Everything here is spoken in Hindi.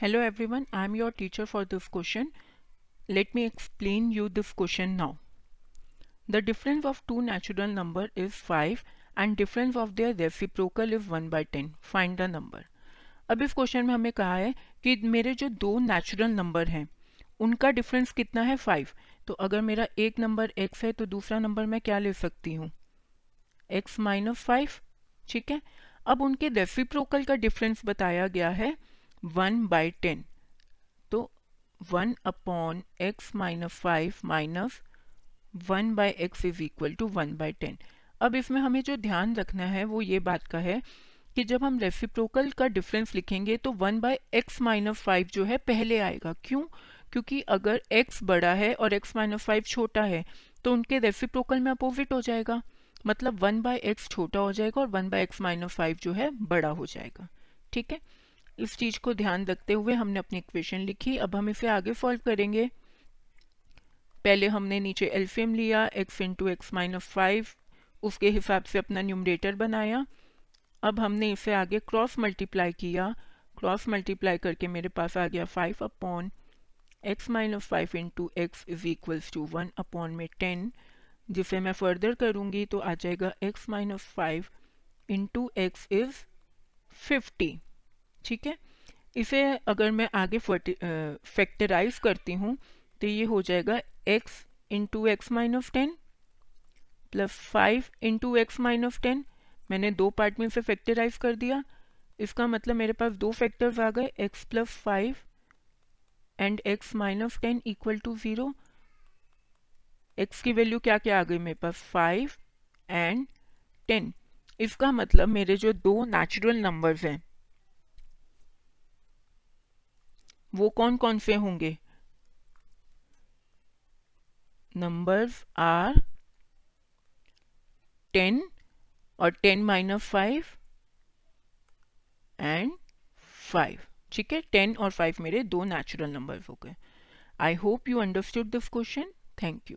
Hello everyone I am your teacher for this question let me explain you this question now the difference of two natural number is five and difference of their reciprocal is one by ten find the number अब इस क्वेश्चन में हमें कहा है कि मेरे जो दो नेचुरल नंबर हैं, उनका डिफरेंस कितना है फाइव तो अगर मेरा एक नंबर एक्स है तो दूसरा नंबर मैं क्या ले सकती हूँ? एक्स माइनस फाइव ठीक है? अब उनके रेसिप्रोकल का डिफरेंस बताया गया है। One by ten. तो one upon x minus five minus one by x is equal to one by ten. अब इसमें हमें जो ध्यान रखना है, वो ये बात का है कि जब हम रेसिप्रोकल का डिफरेंस लिखेंगे तो one by x minus five जो है पहले आएगा। क्यों? क्योंकि अगर x बड़ा है और x माइनस फाइव छोटा है तो उनके रेसिप्रोकल में अपोजिट हो जाएगा। मतलब वन बाई एक्स छोटा हो जाएगा और one by x minus five जो है बड़ा हो जाएगा। ठीक है? इस चीज़ को ध्यान रखते हुए हमने अपनी इक्वेशन लिखी। अब हम इसे आगे सॉल्व करेंगे। पहले हमने नीचे एल्फियम लिया, x into x minus five उसके हिसाब से अपना न्यूमरेटर बनाया। अब हमने इसे आगे क्रॉस मल्टीप्लाई किया। क्रॉस मल्टीप्लाई करके मेरे पास आ गया five upon x minus five into x is equals to one upon में टेन जिसे मैं फर्दर करूँगी तो आ जाएगा x minus five into x is fifty ठीक है? इसे अगर मैं आगे फैक्टराइज करती हूँ तो ये हो जाएगा x into x minus ten plus five into x minus ten मैंने दो पार्ट में इसे फैक्टराइज कर दिया। इसका मतलब मेरे पास दो फैक्टर्स आ गए, x plus five and x minus ten equal to zero x की वैल्यू क्या क्या आ गई मेरे पास? फाइव एंड टेन इसका मतलब मेरे जो दो नेचुरल नंबर्स हैं वो कौन कौन से होंगे? नंबर्स आर टेन और ten minus five and five ठीक है? टेन और फाइव मेरे दो नेचुरल नंबर्स हो गए. I hope you understood this question thank you